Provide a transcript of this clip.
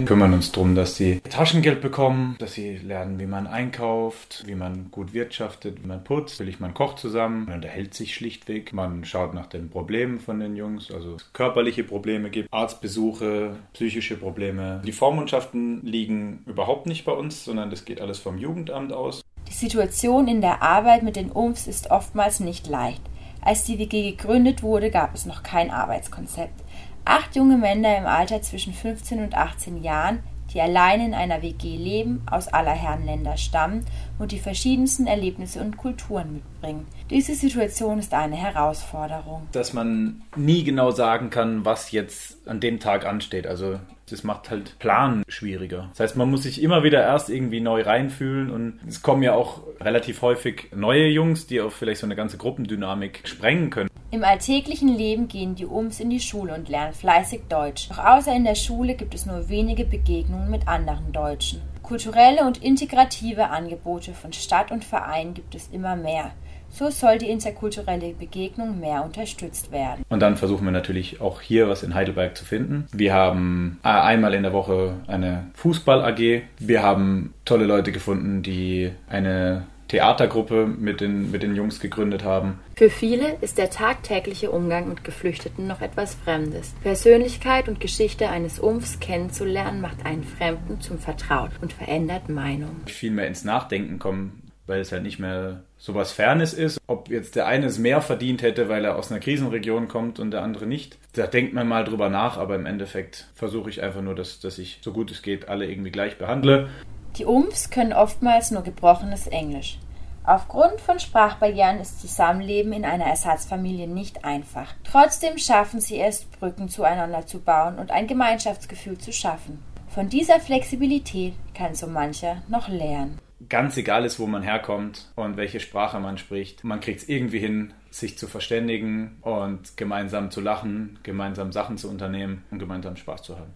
Wir kümmern uns darum, dass sie Taschengeld bekommen, dass sie lernen, wie man einkauft, wie man gut wirtschaftet, wie man putzt. Natürlich, man kocht zusammen, man unterhält sich schlichtweg, man schaut nach den Problemen von den Jungs, also körperliche Probleme gibt, Arztbesuche, psychische Probleme. Die Vormundschaften liegen überhaupt nicht bei uns, sondern das geht alles vom Jugendamt aus. Die Situation in der Arbeit mit den UMFs ist oftmals nicht leicht. Als die WG gegründet wurde, gab es noch kein Arbeitskonzept. Acht junge Männer im Alter zwischen 15 und 18 Jahren, die allein in einer WG leben, aus aller Herren Länder stammen und die verschiedensten Erlebnisse und Kulturen mitbringen. Diese Situation ist eine Herausforderung. Dass man nie genau sagen kann, was jetzt an dem Tag ansteht. Also das macht halt Plan schwieriger. Das heißt, man muss sich immer wieder erst irgendwie neu reinfühlen und es kommen ja auch relativ häufig neue Jungs, die auch vielleicht so eine ganze Gruppendynamik sprengen können. Im alltäglichen Leben gehen die Ums in die Schule und lernen fleißig Deutsch. Doch außer in der Schule gibt es nur wenige Begegnungen mit anderen Deutschen. Kulturelle und integrative Angebote von Stadt und Verein gibt es immer mehr. So soll die interkulturelle Begegnung mehr unterstützt werden. Und dann versuchen wir natürlich auch hier was in Heidelberg zu finden. Wir haben äh, einmal in der Woche eine Fußball-AG. Wir haben tolle Leute gefunden, die eine Theatergruppe mit den, mit den Jungs gegründet haben. Für viele ist der tagtägliche Umgang mit Geflüchteten noch etwas Fremdes. Persönlichkeit und Geschichte eines Umfs kennenzulernen, macht einen Fremden zum Vertraut und verändert Meinung. Viel mehr ins Nachdenken kommen, weil es halt nicht mehr so was Fernes ist. Ob jetzt der eine es mehr verdient hätte, weil er aus einer Krisenregion kommt und der andere nicht. Da denkt man mal drüber nach, aber im Endeffekt versuche ich einfach nur, dass, dass ich so gut es geht alle irgendwie gleich behandle. Die Umfs können oftmals nur gebrochenes Englisch. Aufgrund von Sprachbarrieren ist Zusammenleben in einer Ersatzfamilie nicht einfach. Trotzdem schaffen sie es, Brücken zueinander zu bauen und ein Gemeinschaftsgefühl zu schaffen. Von dieser Flexibilität kann so mancher noch lernen. Ganz egal ist, wo man herkommt und welche Sprache man spricht, man kriegt es irgendwie hin, sich zu verständigen und gemeinsam zu lachen, gemeinsam Sachen zu unternehmen und gemeinsam Spaß zu haben.